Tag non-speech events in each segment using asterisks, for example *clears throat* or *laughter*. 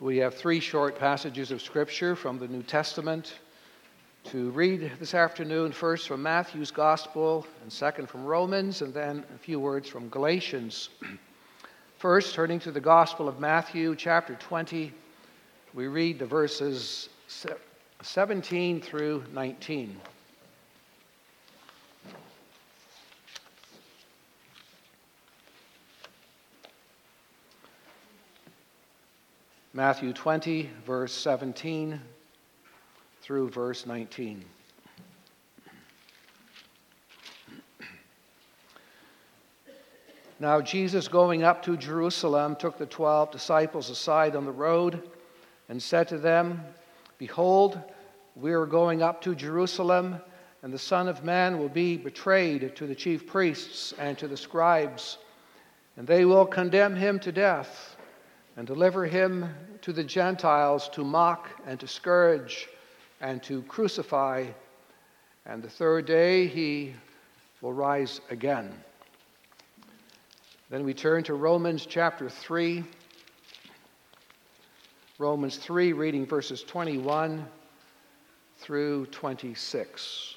We have three short passages of Scripture from the New Testament to read this afternoon. First from Matthew's Gospel, and second from Romans, and then a few words from Galatians. *clears throat* First, turning to the Gospel of Matthew, chapter 20, we read the verses 17 through 19. Matthew 20, verse 17 through verse 19. Now, Jesus, going up to Jerusalem, took the twelve disciples aside on the road and said to them, Behold, we are going up to Jerusalem, and the Son of Man will be betrayed to the chief priests and to the scribes, and they will condemn him to death and deliver him to the Gentiles to mock and to scourge and to crucify. And the third day he will rise again. Then we turn to Romans chapter 3. Romans 3, reading verses 21 through 26.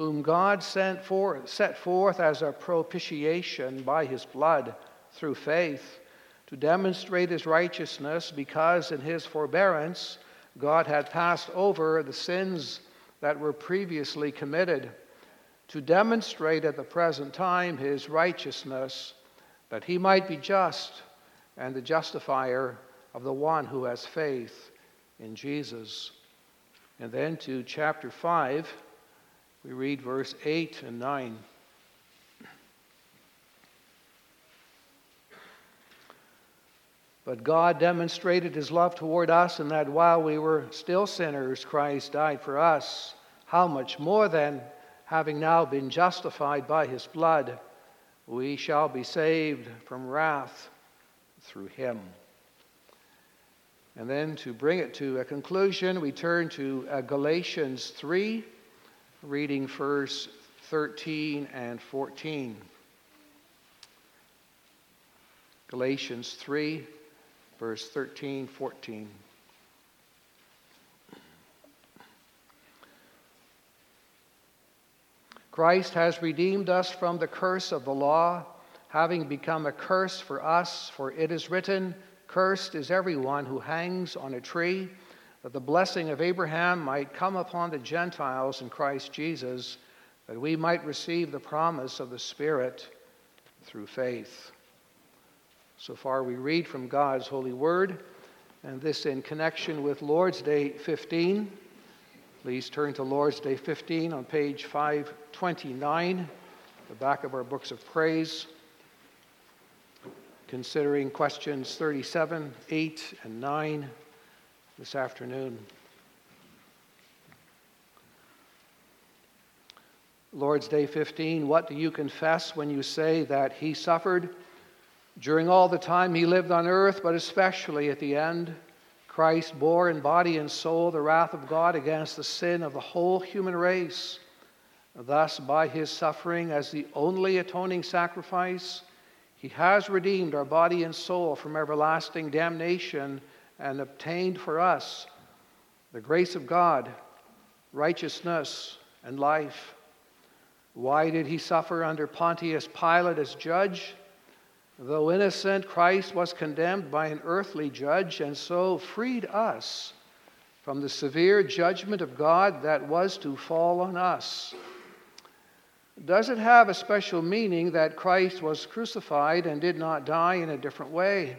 whom God sent forth, set forth as a propitiation by his blood through faith to demonstrate his righteousness, because in his forbearance God had passed over the sins that were previously committed, to demonstrate at the present time his righteousness, that he might be just and the justifier of the one who has faith in Jesus. And then to chapter 5 we read verse 8 and 9. But God demonstrated his love toward us in that while we were still sinners, Christ died for us. How much more then, having now been justified by his blood, we shall be saved from wrath through him. And then to bring it to a conclusion, we turn to uh, Galatians 3 reading verse 13 and 14. Galatians 3, verse 13, 14. Christ has redeemed us from the curse of the law, having become a curse for us, for it is written, Cursed is everyone who hangs on a tree that the blessing of Abraham might come upon the Gentiles in Christ Jesus, that we might receive the promise of the Spirit through faith. So far, we read from God's holy word, and this in connection with Lord's Day 15. Please turn to Lord's Day 15 on page 529, the back of our books of praise, considering questions 37, 8, and 9 this afternoon. Lord's Day 15, what do you confess when you say that he suffered during all the time he lived on earth, but especially at the end? Christ bore in body and soul the wrath of God against the sin of the whole human race. Thus, by his suffering as the only atoning sacrifice, he has redeemed our body and soul from everlasting damnation and obtained for us the grace of God, righteousness, and life. Why did he suffer under Pontius Pilate as judge? Though innocent, Christ was condemned by an earthly judge and so freed us from the severe judgment of God that was to fall on us. Does it have a special meaning that Christ was crucified and did not die in a different way?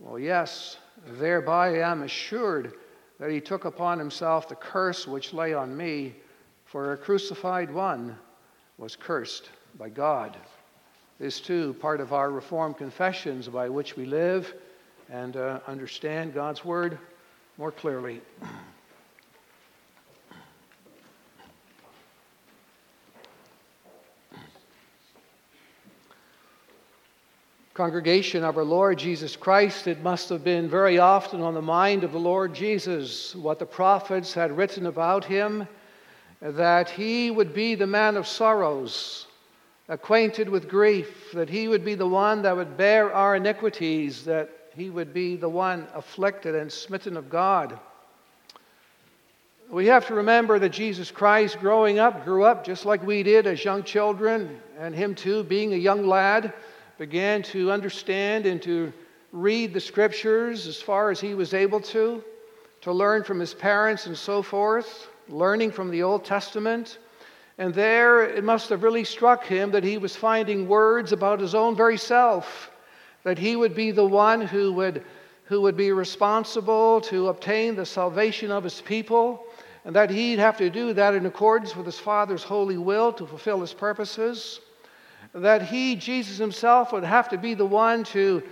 Well, yes. Thereby I am assured that he took upon himself the curse which lay on me, for a crucified one was cursed by God. This, too, part of our Reformed confessions by which we live and uh, understand God's Word more clearly. *clears throat* Congregation of our Lord Jesus Christ, it must have been very often on the mind of the Lord Jesus what the prophets had written about him that he would be the man of sorrows, acquainted with grief, that he would be the one that would bear our iniquities, that he would be the one afflicted and smitten of God. We have to remember that Jesus Christ, growing up, grew up just like we did as young children, and him too, being a young lad, began to understand and to read the scriptures as far as he was able to, to learn from his parents and so forth, learning from the Old Testament. And there it must have really struck him that he was finding words about his own very self, that he would be the one who would, who would be responsible to obtain the salvation of his people, and that he'd have to do that in accordance with his Father's holy will to fulfill his purposes that he, Jesus himself, would have to be the one to,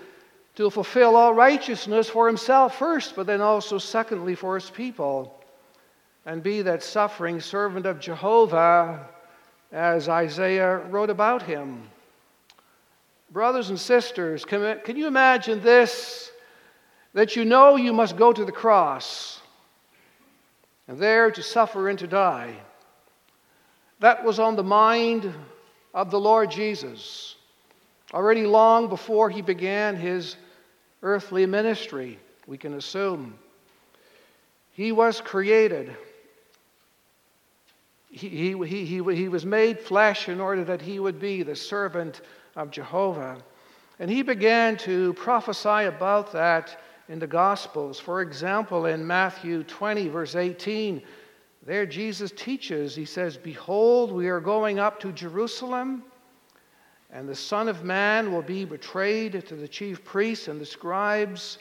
to fulfill all righteousness for himself first, but then also, secondly, for his people, and be that suffering servant of Jehovah, as Isaiah wrote about him. Brothers and sisters, can, can you imagine this? That you know you must go to the cross and there to suffer and to die. That was on the mind of the Lord Jesus, already long before he began his earthly ministry, we can assume. He was created. He, he, he, he, he was made flesh in order that he would be the servant of Jehovah. And he began to prophesy about that in the Gospels. For example, in Matthew 20, verse 18, there, Jesus teaches, he says, Behold, we are going up to Jerusalem, and the Son of Man will be betrayed to the chief priests and the scribes,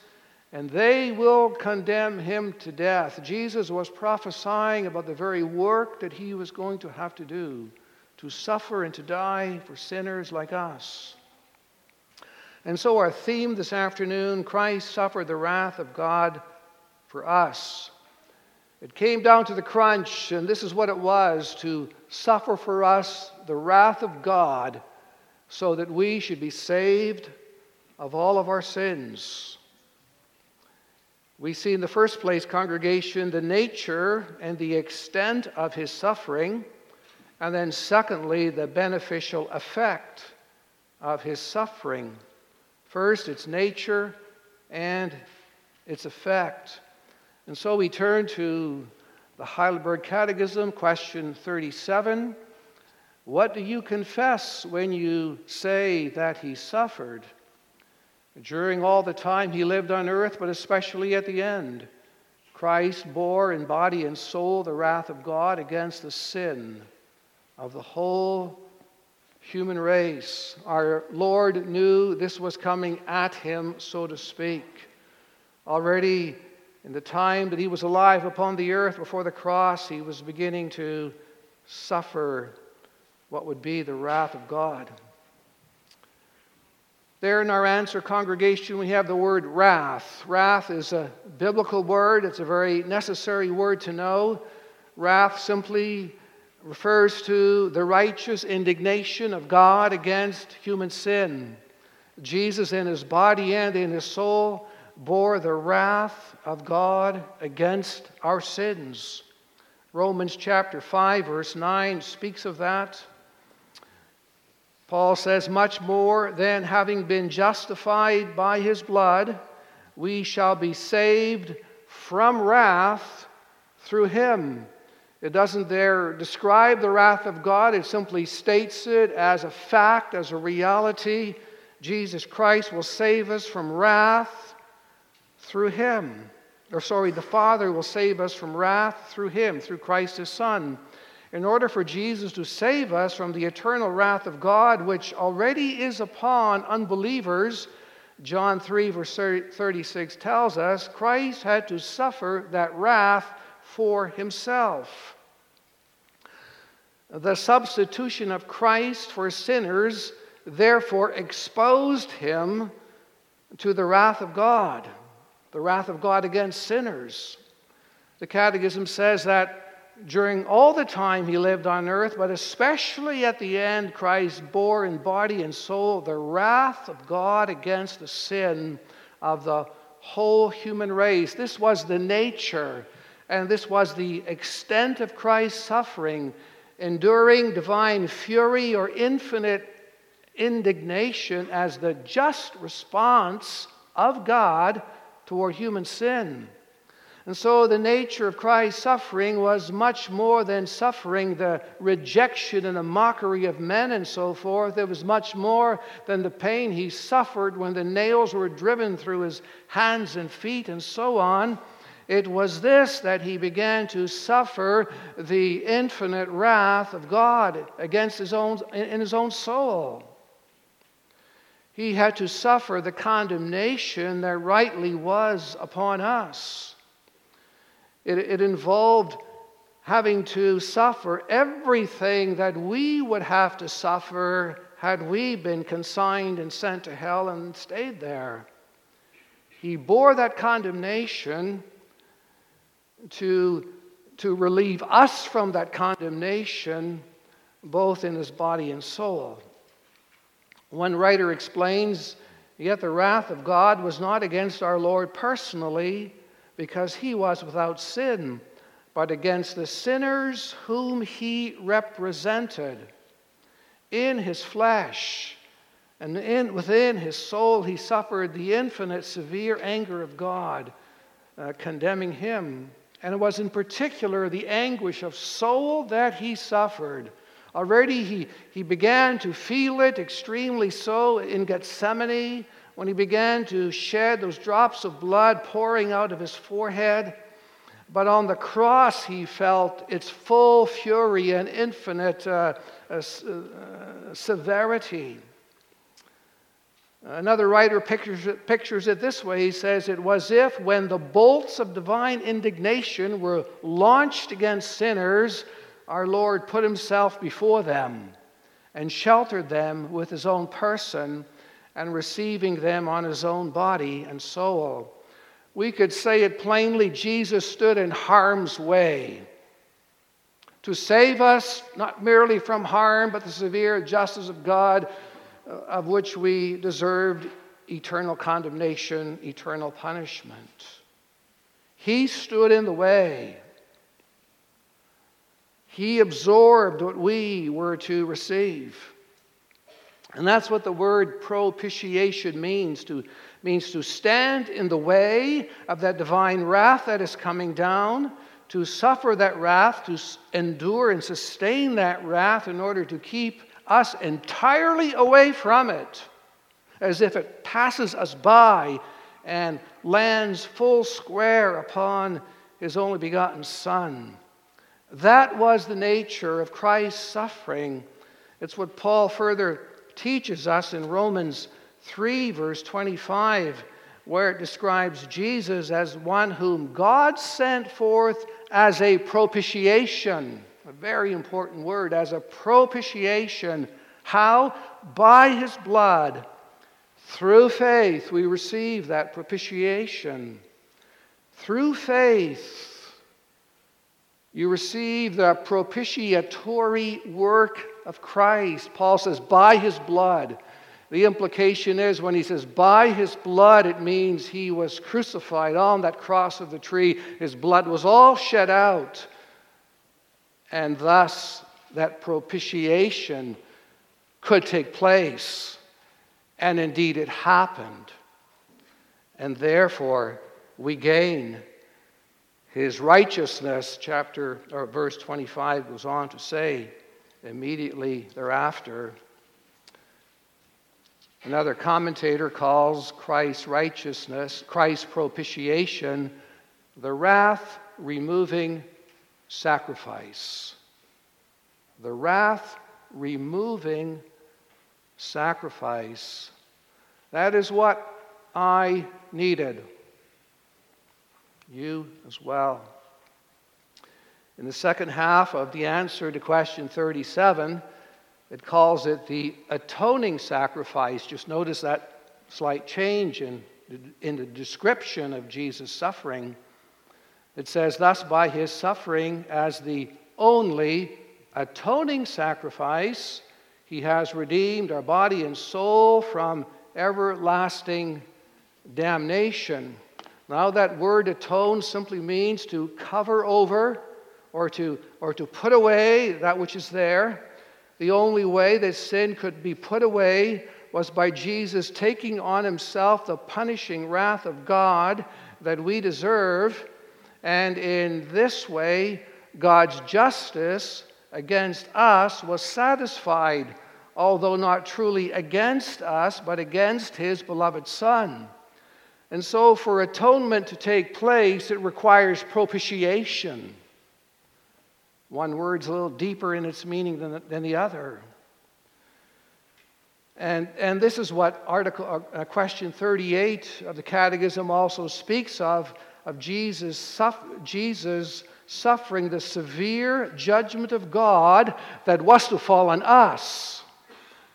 and they will condemn him to death. Jesus was prophesying about the very work that he was going to have to do to suffer and to die for sinners like us. And so, our theme this afternoon Christ suffered the wrath of God for us. It came down to the crunch, and this is what it was to suffer for us the wrath of God so that we should be saved of all of our sins. We see in the first place, congregation, the nature and the extent of his suffering, and then, secondly, the beneficial effect of his suffering. First, its nature and its effect. And so we turn to the Heidelberg Catechism, question 37. What do you confess when you say that he suffered? During all the time he lived on earth, but especially at the end, Christ bore in body and soul the wrath of God against the sin of the whole human race. Our Lord knew this was coming at him, so to speak. Already in the time that he was alive upon the earth before the cross, he was beginning to suffer what would be the wrath of God. There in our answer congregation, we have the word wrath. Wrath is a biblical word, it's a very necessary word to know. Wrath simply refers to the righteous indignation of God against human sin. Jesus, in his body and in his soul, bore the wrath of God against our sins. Romans chapter 5, verse 9 speaks of that. Paul says, Much more than having been justified by his blood, we shall be saved from wrath through him. It doesn't there describe the wrath of God, it simply states it as a fact, as a reality. Jesus Christ will save us from wrath through him. Or, sorry, the Father will save us from wrath through him, through Christ his Son. In order for Jesus to save us from the eternal wrath of God, which already is upon unbelievers, John 3, verse 36 tells us Christ had to suffer that wrath for himself. The substitution of Christ for sinners therefore exposed him to the wrath of God, the wrath of God against sinners. The Catechism says that during all the time he lived on earth, but especially at the end, Christ bore in body and soul the wrath of God against the sin of the whole human race. This was the nature and this was the extent of Christ's suffering, enduring divine fury or infinite indignation as the just response of God toward human sin. And so the nature of Christ's suffering was much more than suffering the rejection and the mockery of men and so forth. It was much more than the pain he suffered when the nails were driven through his hands and feet and so on. It was this that he began to suffer the infinite wrath of God against his own in his own soul. He had to suffer the condemnation that rightly was upon us. It, it involved having to suffer everything that we would have to suffer had we been consigned and sent to hell and stayed there. He bore that condemnation to, to relieve us from that condemnation, both in his body and soul. One writer explains Yet the wrath of God was not against our Lord personally, because he was without sin, but against the sinners whom he represented. In his flesh and in, within his soul, he suffered the infinite, severe anger of God, uh, condemning him. And it was in particular the anguish of soul that he suffered. Already he, he began to feel it extremely so in Gethsemane when he began to shed those drops of blood pouring out of his forehead. But on the cross, he felt its full fury and infinite uh, uh, uh, severity. Another writer pictures it, pictures it this way. He says, It was if when the bolts of divine indignation were launched against sinners, our Lord put himself before them and sheltered them with his own person and receiving them on his own body and soul. We could say it plainly Jesus stood in harm's way to save us, not merely from harm, but the severe justice of God, uh, of which we deserved eternal condemnation, eternal punishment. He stood in the way. He absorbed what we were to receive. And that's what the word propitiation means to means to stand in the way of that divine wrath that is coming down, to suffer that wrath, to endure and sustain that wrath in order to keep us entirely away from it, as if it passes us by and lands full square upon his only begotten Son. That was the nature of Christ's suffering. It's what Paul further teaches us in Romans 3, verse 25, where it describes Jesus as one whom God sent forth as a propitiation. A very important word, as a propitiation. How? By his blood. Through faith, we receive that propitiation. Through faith, you receive the propitiatory work of Christ. Paul says, by his blood. The implication is when he says, by his blood, it means he was crucified on that cross of the tree. His blood was all shed out. And thus, that propitiation could take place. And indeed, it happened. And therefore, we gain his righteousness, chapter or verse 25 goes on to say immediately thereafter. Another commentator calls Christ's righteousness, Christ's propitiation, the wrath removing sacrifice. The wrath removing sacrifice. That is what I needed you as well. In the second half of the answer to question 37, it calls it the atoning sacrifice. Just notice that slight change in, in the description of Jesus' suffering. It says, Thus, by his suffering as the only atoning sacrifice, he has redeemed our body and soul from everlasting damnation. Now, that word atone simply means to cover over or to, or to put away that which is there. The only way that sin could be put away was by Jesus taking on himself the punishing wrath of God that we deserve. And in this way, God's justice against us was satisfied, although not truly against us, but against his beloved Son. And so, for atonement to take place, it requires propitiation. One word's a little deeper in its meaning than, than the other. And, and this is what article, uh, question 38 of the Catechism also speaks of, of Jesus, Jesus suffering the severe judgment of God that was to fall on us.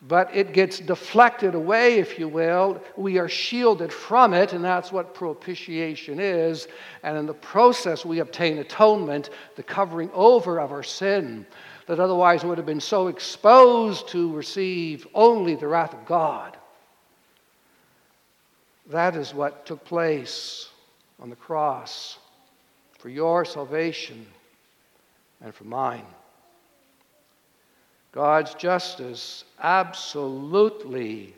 But it gets deflected away, if you will. We are shielded from it, and that's what propitiation is. And in the process, we obtain atonement, the covering over of our sin that otherwise would have been so exposed to receive only the wrath of God. That is what took place on the cross for your salvation and for mine. God's justice absolutely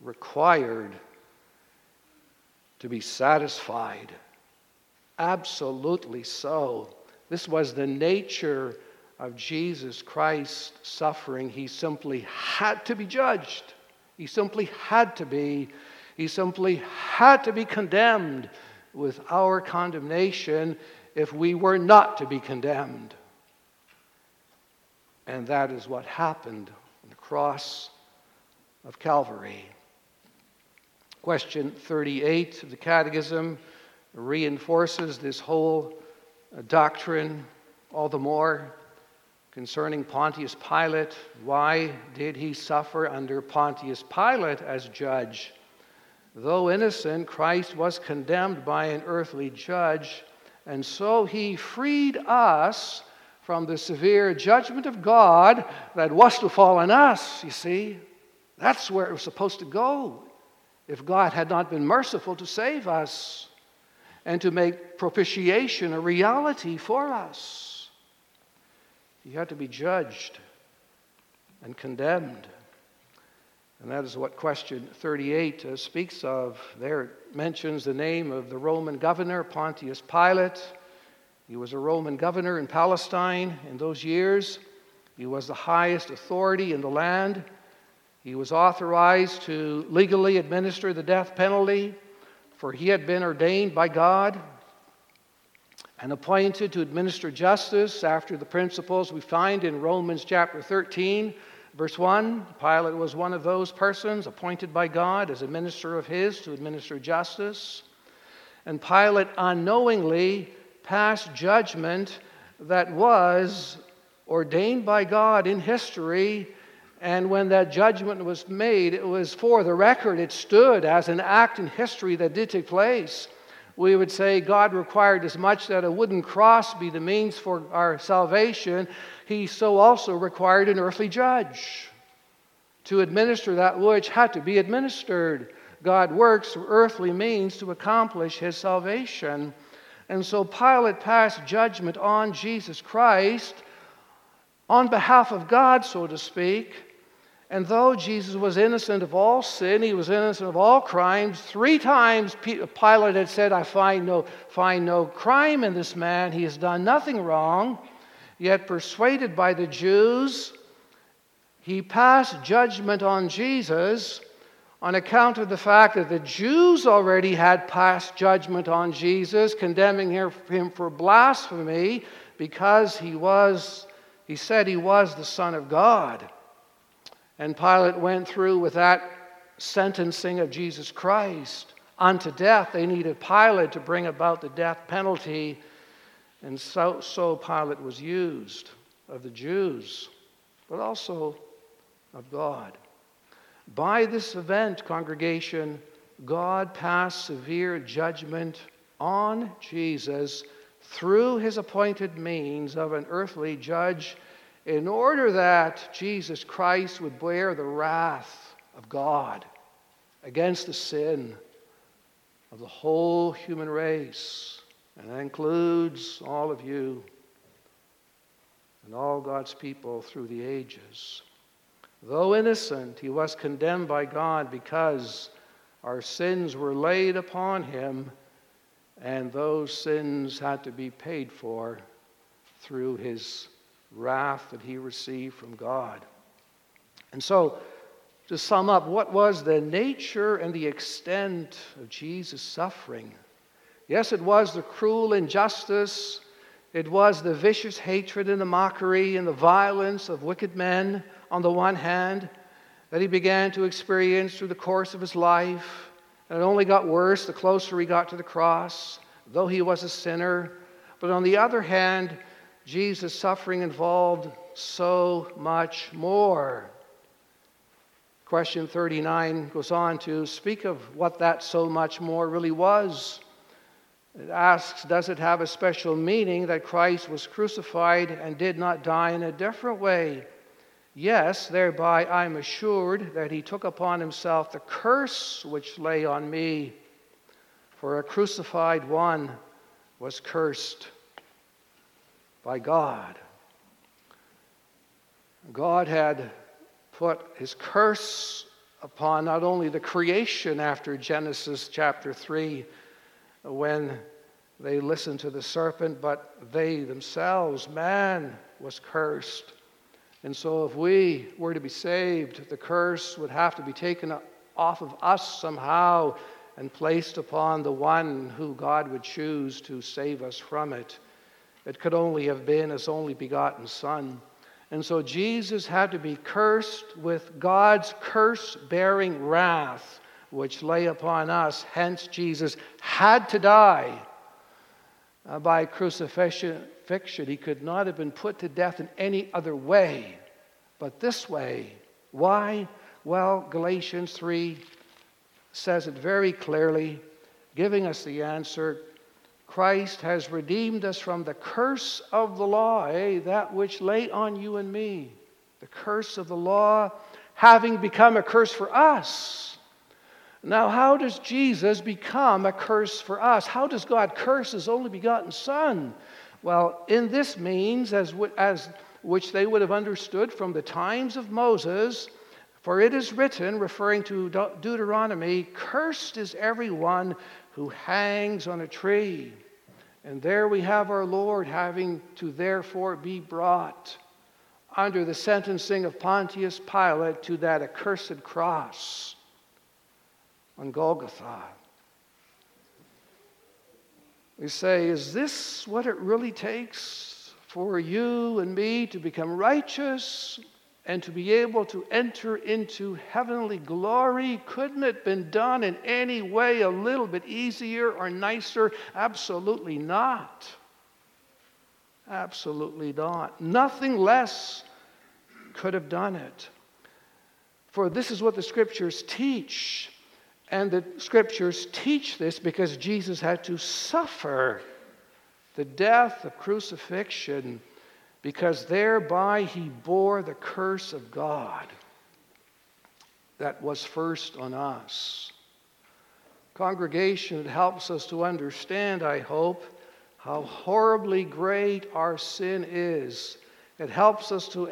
required to be satisfied. Absolutely so. This was the nature of Jesus Christ's suffering. He simply had to be judged. He simply had to be. He simply had to be condemned with our condemnation if we were not to be condemned. And that is what happened on the cross of Calvary. Question 38 of the Catechism reinforces this whole uh, doctrine all the more concerning Pontius Pilate. Why did he suffer under Pontius Pilate as judge? Though innocent, Christ was condemned by an earthly judge, and so he freed us from the severe judgment of God that was to fall on us, you see. That's where it was supposed to go if God had not been merciful to save us and to make propitiation a reality for us. He had to be judged and condemned. And that is what question 38 uh, speaks of. There it mentions the name of the Roman governor, Pontius Pilate. He was a Roman governor in Palestine in those years. He was the highest authority in the land. He was authorized to legally administer the death penalty, for he had been ordained by God and appointed to administer justice after the principles we find in Romans chapter 13 Verse 1 Pilate was one of those persons appointed by God as a minister of his to administer justice. And Pilate unknowingly passed judgment that was ordained by God in history. And when that judgment was made, it was for the record, it stood as an act in history that did take place. We would say God required as much that a wooden cross be the means for our salvation he so also required an earthly judge to administer that which had to be administered. God works through earthly means to accomplish his salvation. And so Pilate passed judgment on Jesus Christ on behalf of God, so to speak. And though Jesus was innocent of all sin, he was innocent of all crimes, three times Pilate had said, I find no, find no crime in this man. He has done nothing wrong. Yet, persuaded by the Jews, he passed judgment on Jesus on account of the fact that the Jews already had passed judgment on Jesus, condemning him for blasphemy because he was, he said he was the Son of God. And Pilate went through with that sentencing of Jesus Christ unto death. They needed Pilate to bring about the death penalty And so, so Pilate was used of the Jews, but also of God. By this event, congregation, God passed severe judgment on Jesus through his appointed means of an earthly judge in order that Jesus Christ would bear the wrath of God against the sin of the whole human race. And that includes all of you and all God's people through the ages. Though innocent, he was condemned by God because our sins were laid upon him, and those sins had to be paid for through his wrath that he received from God. And so, to sum up, what was the nature and the extent of Jesus' suffering? Yes, it was the cruel injustice, it was the vicious hatred and the mockery and the violence of wicked men on the one hand that he began to experience through the course of his life. And it only got worse the closer he got to the cross, though he was a sinner. But on the other hand, Jesus' suffering involved so much more. Question 39 goes on to speak of what that so much more really was. It asks, Does it have a special meaning that Christ was crucified and did not die in a different way? Yes, thereby I'm assured that he took upon himself the curse which lay on me, for a crucified one was cursed by God. God had put his curse upon not only the creation after Genesis chapter 3, when they listened to the serpent, but they themselves, man, was cursed. And so, if we were to be saved, the curse would have to be taken off of us somehow and placed upon the one who God would choose to save us from it. It could only have been his only begotten Son. And so Jesus had to be cursed with God's curse bearing wrath, which lay upon us. Hence, Jesus had to die uh, by crucifixion. He could not have been put to death in any other way but this way. Why? Well, Galatians 3 says it very clearly, giving us the answer Christ has redeemed us from the curse of the law, eh? that which lay on you and me. The curse of the law having become a curse for us. Now, how does Jesus become a curse for us? How does God curse his only begotten Son? Well, in this means, as, as which they would have understood from the times of Moses, for it is written, referring to Deuteronomy, cursed is everyone who hangs on a tree. And there we have our Lord having to therefore be brought under the sentencing of Pontius Pilate to that accursed cross on Golgotha. We say, is this what it really takes for you and me to become righteous and to be able to enter into heavenly glory? Couldn't it have been done in any way a little bit easier or nicer? Absolutely not. Absolutely not. Nothing less could have done it. For this is what the scriptures teach. And the scriptures teach this because Jesus had to suffer the death of crucifixion because thereby he bore the curse of God that was first on us. Congregation, it helps us to understand, I hope, how horribly great our sin is. It helps us to,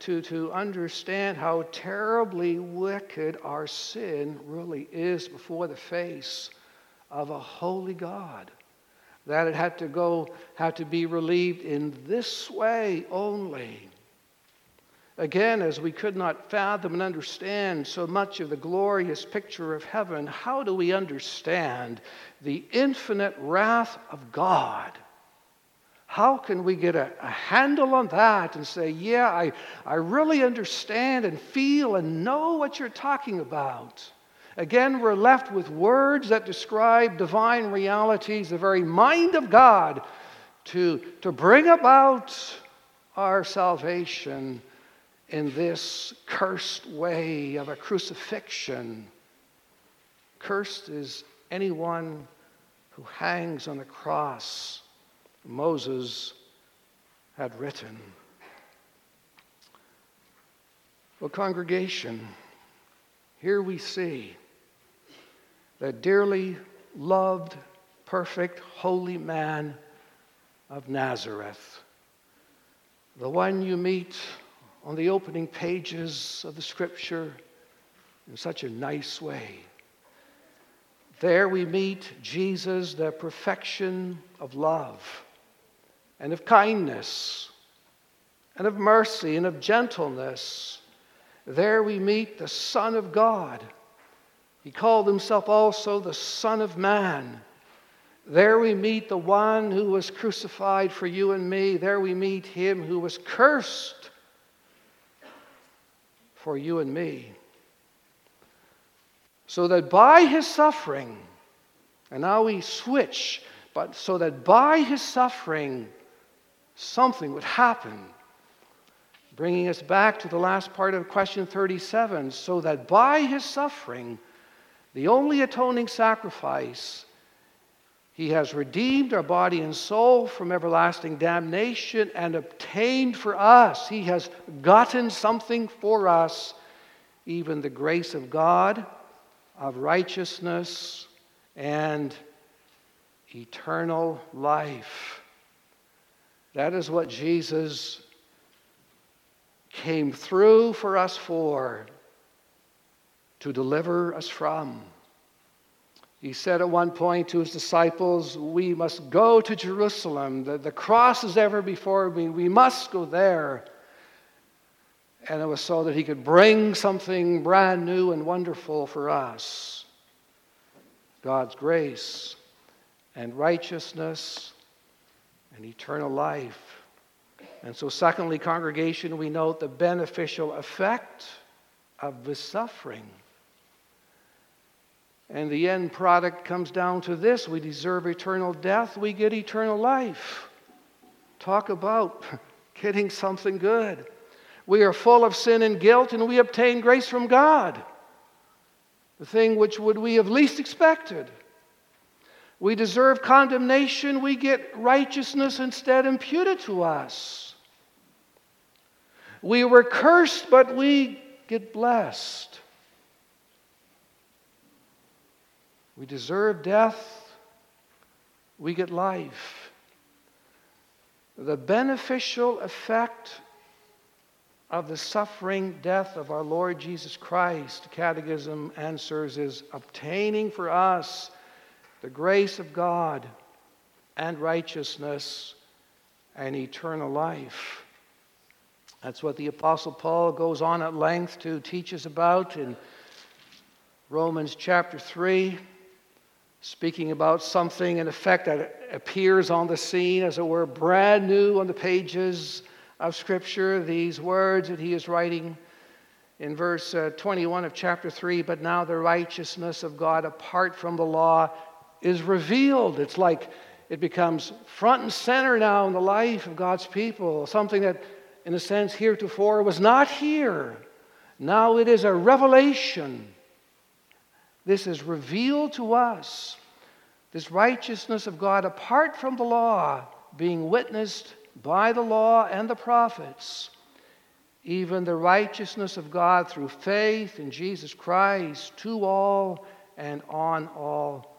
to, to understand how terribly wicked our sin really is before the face of a holy God that it had to go, had to be relieved in this way only. Again, as we could not fathom and understand so much of the glorious picture of heaven, how do we understand the infinite wrath of God? How can we get a, a, handle on that and say, yeah, I, I really understand and feel and know what you're talking about? Again, we're left with words that describe divine realities, the very mind of God, to, to bring about our salvation in this cursed way of a crucifixion. Cursed is anyone who hangs on the cross, Moses had written. Well, congregation, here we see that dearly loved, perfect, holy man of Nazareth, the one you meet on the opening pages of the scripture in such a nice way. There we meet Jesus, the perfection of love and of kindness and of mercy and of gentleness. There we meet the Son of God. He called himself also the Son of Man. There we meet the one who was crucified for you and me. There we meet him who was cursed for you and me. So that by his suffering, and now we switch, but so that by his suffering, something would happen. Bringing us back to the last part of question 37 so that by his suffering, the only atoning sacrifice, he has redeemed our body and soul from everlasting damnation and obtained for us. He has gotten something for us, even the grace of God, of righteousness, and eternal life. That is what Jesus came through for us for, to deliver us from. He said at one point to his disciples, We must go to Jerusalem. The, the cross is ever before me. We must go there. And it was so that he could bring something brand new and wonderful for us God's grace and righteousness and eternal life. And so, secondly, congregation, we note the beneficial effect of the suffering. And the end product comes down to this we deserve eternal death, we get eternal life. Talk about *laughs* getting something good. We are full of sin and guilt, and we obtain grace from God, the thing which would we have least expected. We deserve condemnation, we get righteousness instead imputed to us. We were cursed, but we get blessed. We deserve death, we get life. The beneficial effect of the suffering death of our Lord Jesus Christ, Catechism answers, is obtaining for us the grace of God and righteousness and eternal life. That's what the Apostle Paul goes on at length to teach us about in Romans chapter 3, speaking about something, in effect, that appears on the scene, as it were, brand new on the pages of Scripture. These words that he is writing in verse uh, 21 of chapter 3 But now the righteousness of God apart from the law is revealed. It's like it becomes front and center now in the life of God's people, something that, in a sense, heretofore was not here. Now it is a revelation. This is revealed to us. This righteousness of God apart from the law, being witnessed by the law and the prophets, even the righteousness of God through faith in Jesus Christ to all and on all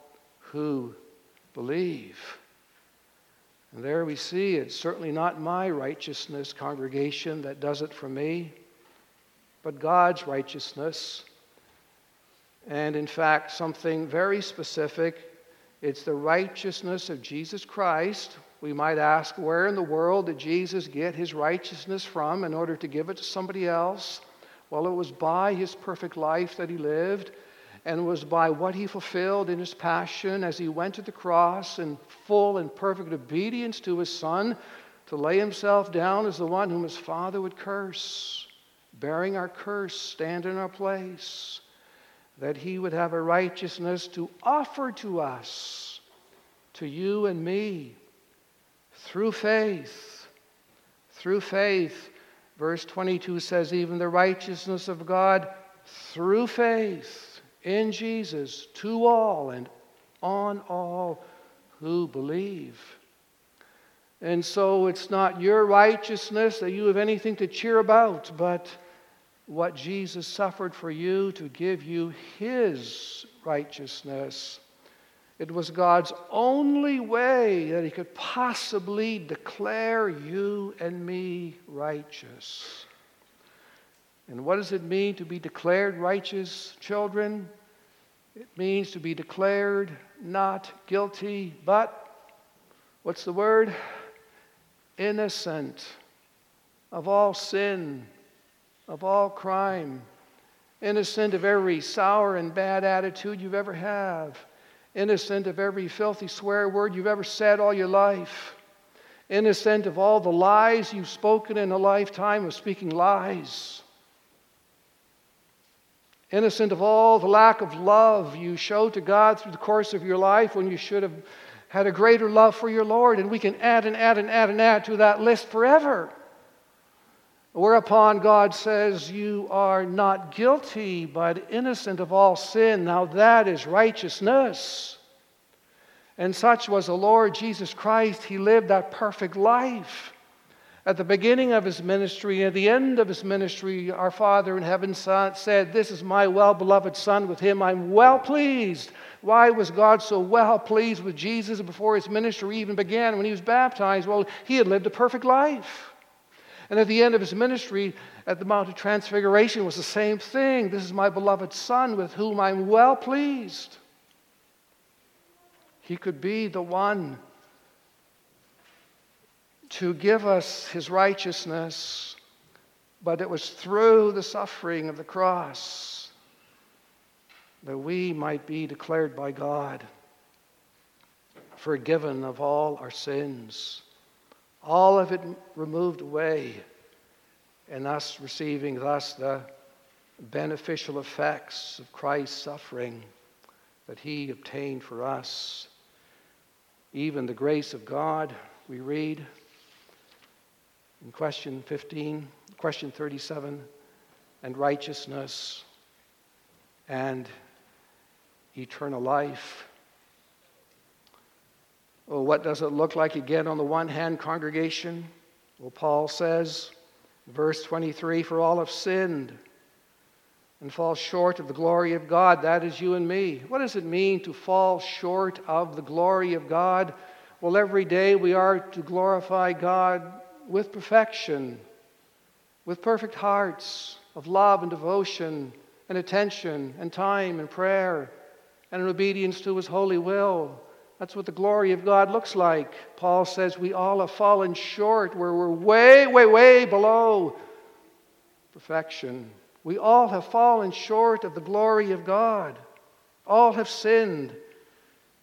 who believe. And there we see it's certainly not my righteousness, congregation, that does it for me, but God's righteousness. And in fact, something very specific it's the righteousness of Jesus Christ. We might ask, where in the world did Jesus get his righteousness from in order to give it to somebody else? Well, it was by his perfect life that he lived and was by what he fulfilled in his passion as he went to the cross in full and perfect obedience to his Son to lay himself down as the one whom his Father would curse, bearing our curse, stand in our place, that he would have a righteousness to offer to us, to you and me, through faith. Through faith. Verse 22 says, even the righteousness of God through faith in Jesus to all and on all who believe. And so it's not your righteousness that you have anything to cheer about, but what Jesus suffered for you to give you his righteousness. It was God's only way that he could possibly declare you and me righteous. And what does it mean to be declared righteous, children? It means to be declared not guilty, but what's the word? innocent of all sin, of all crime, innocent of every sour and bad attitude you've ever have, innocent of every filthy swear word you've ever said all your life, innocent of all the lies you've spoken in a lifetime of speaking lies. Innocent of all the lack of love you show to God through the course of your life when you should have had a greater love for your Lord, and we can add and add and add and add to that list forever. Whereupon God says, You are not guilty, but innocent of all sin. Now that is righteousness. And such was the Lord Jesus Christ. He lived that perfect life. At the beginning of his ministry, and at the end of his ministry, our Father in heaven said, This is my well beloved Son. With him I'm well pleased. Why was God so well pleased with Jesus before his ministry even began when he was baptized? Well, he had lived a perfect life. And at the end of his ministry at the Mount of Transfiguration was the same thing. This is my beloved Son with whom I'm well pleased. He could be the one to give us his righteousness, but it was through the suffering of the cross that we might be declared by God forgiven of all our sins, all of it removed away, and us receiving thus the beneficial effects of Christ's suffering that he obtained for us. Even the grace of God, we read in question 15, question 37, and righteousness and eternal life. Well, what does it look like again on the one hand, congregation? Well, Paul says, verse 23 For all have sinned and fall short of the glory of God. That is you and me. What does it mean to fall short of the glory of God? Well, every day we are to glorify God with perfection, with perfect hearts of love and devotion and attention and time and prayer and in obedience to his holy will. That's what the glory of God looks like. Paul says we all have fallen short, where we're way, way, way below perfection. We all have fallen short of the glory of God. All have sinned.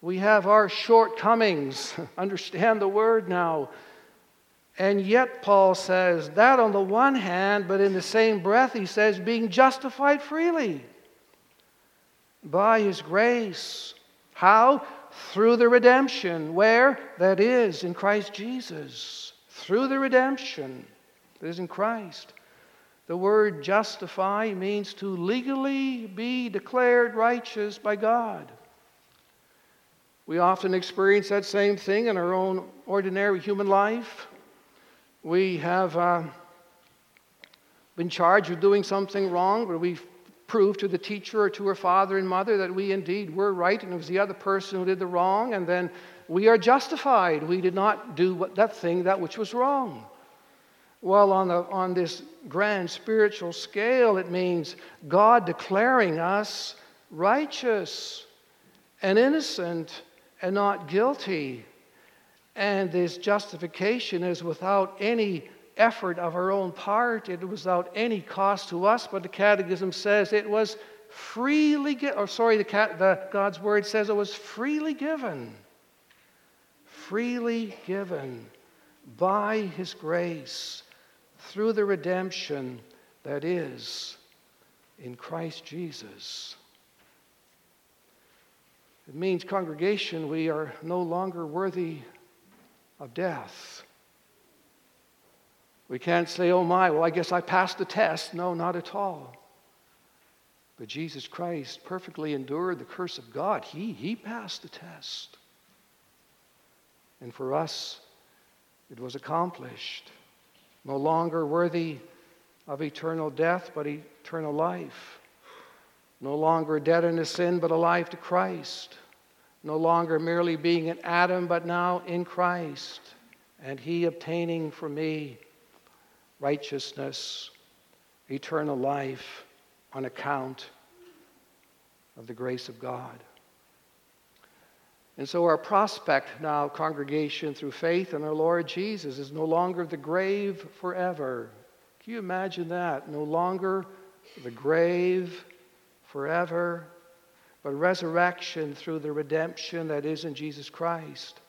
We have our shortcomings. *laughs* Understand the word now. And yet, Paul says that on the one hand, but in the same breath, he says, being justified freely by His grace. How? Through the redemption. Where? That is in Christ Jesus. Through the redemption that is in Christ. The word justify means to legally be declared righteous by God. We often experience that same thing in our own ordinary human life. We have uh, been charged with doing something wrong, but we prove to the teacher or to her father and mother that we indeed were right and it was the other person who did the wrong, and then we are justified. We did not do what, that thing, that which was wrong. Well, on, the, on this grand spiritual scale, it means God declaring us righteous and innocent and not guilty. And this justification is without any effort of our own part. It was without any cost to us, but the Catechism says it was freely given. Or sorry, the, the God's Word says it was freely given. Freely given by His grace through the redemption that is in Christ Jesus. It means, congregation, we are no longer worthy of death. We can't say, oh my, well, I guess I passed the test. No, not at all. But Jesus Christ perfectly endured the curse of God. He, he passed the test. And for us, it was accomplished. No longer worthy of eternal death, but eternal life. No longer dead in a sin, but alive to Christ. No longer merely being in Adam, but now in Christ. And He obtaining for me righteousness, eternal life on account of the grace of God. And so, our prospect now, congregation, through faith in our Lord Jesus, is no longer the grave forever. Can you imagine that? No longer the grave forever, but resurrection through the redemption that is in Jesus Christ.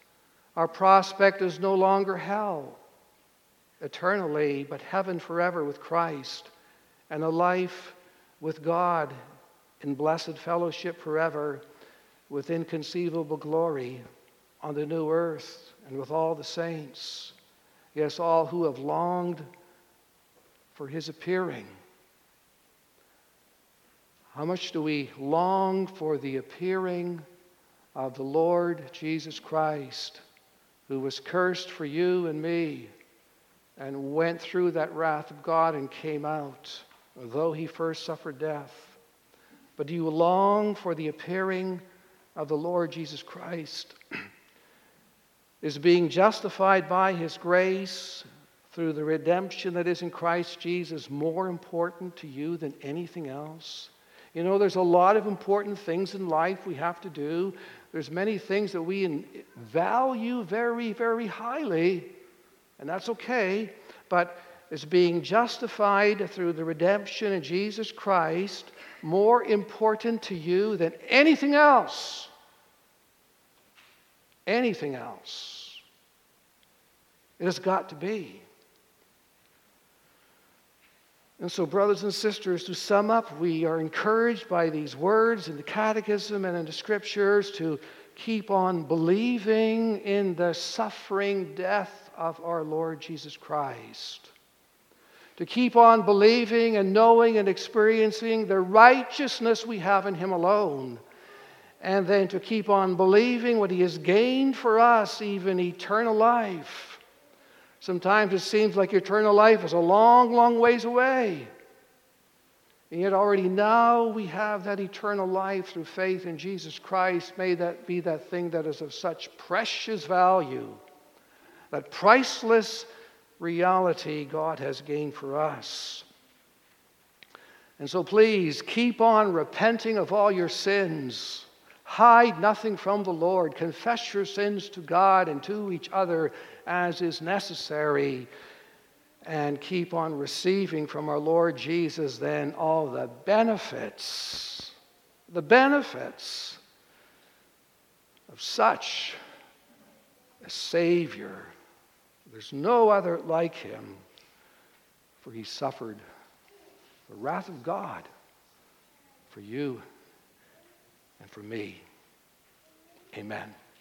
Our prospect is no longer hell eternally, but heaven forever with Christ, and a life with God in blessed fellowship forever with inconceivable glory on the new earth and with all the saints. Yes, all who have longed for his appearing. How much do we long for the appearing of the Lord Jesus Christ, who was cursed for you and me and went through that wrath of God and came out, though he first suffered death? But do you long for the appearing of the Lord Jesus Christ *clears throat* is being justified by his grace through the redemption that is in Christ Jesus more important to you than anything else? You know, there's a lot of important things in life we have to do. There's many things that we value very, very highly, and that's okay. But is being justified through the redemption in Jesus Christ more important to you than anything else? anything else. It has got to be. And so, brothers and sisters, to sum up, we are encouraged by these words in the Catechism and in the Scriptures to keep on believing in the suffering death of our Lord Jesus Christ. To keep on believing and knowing and experiencing the righteousness we have in Him alone and then to keep on believing what He has gained for us, even eternal life. Sometimes it seems like eternal life is a long, long ways away. And yet, already now we have that eternal life through faith in Jesus Christ. May that be that thing that is of such precious value, that priceless reality God has gained for us. And so, please keep on repenting of all your sins Hide nothing from the Lord. Confess your sins to God and to each other as is necessary. And keep on receiving from our Lord Jesus then all the benefits, the benefits of such a Savior. There's no other like him, for he suffered the wrath of God for you and for me. Amen.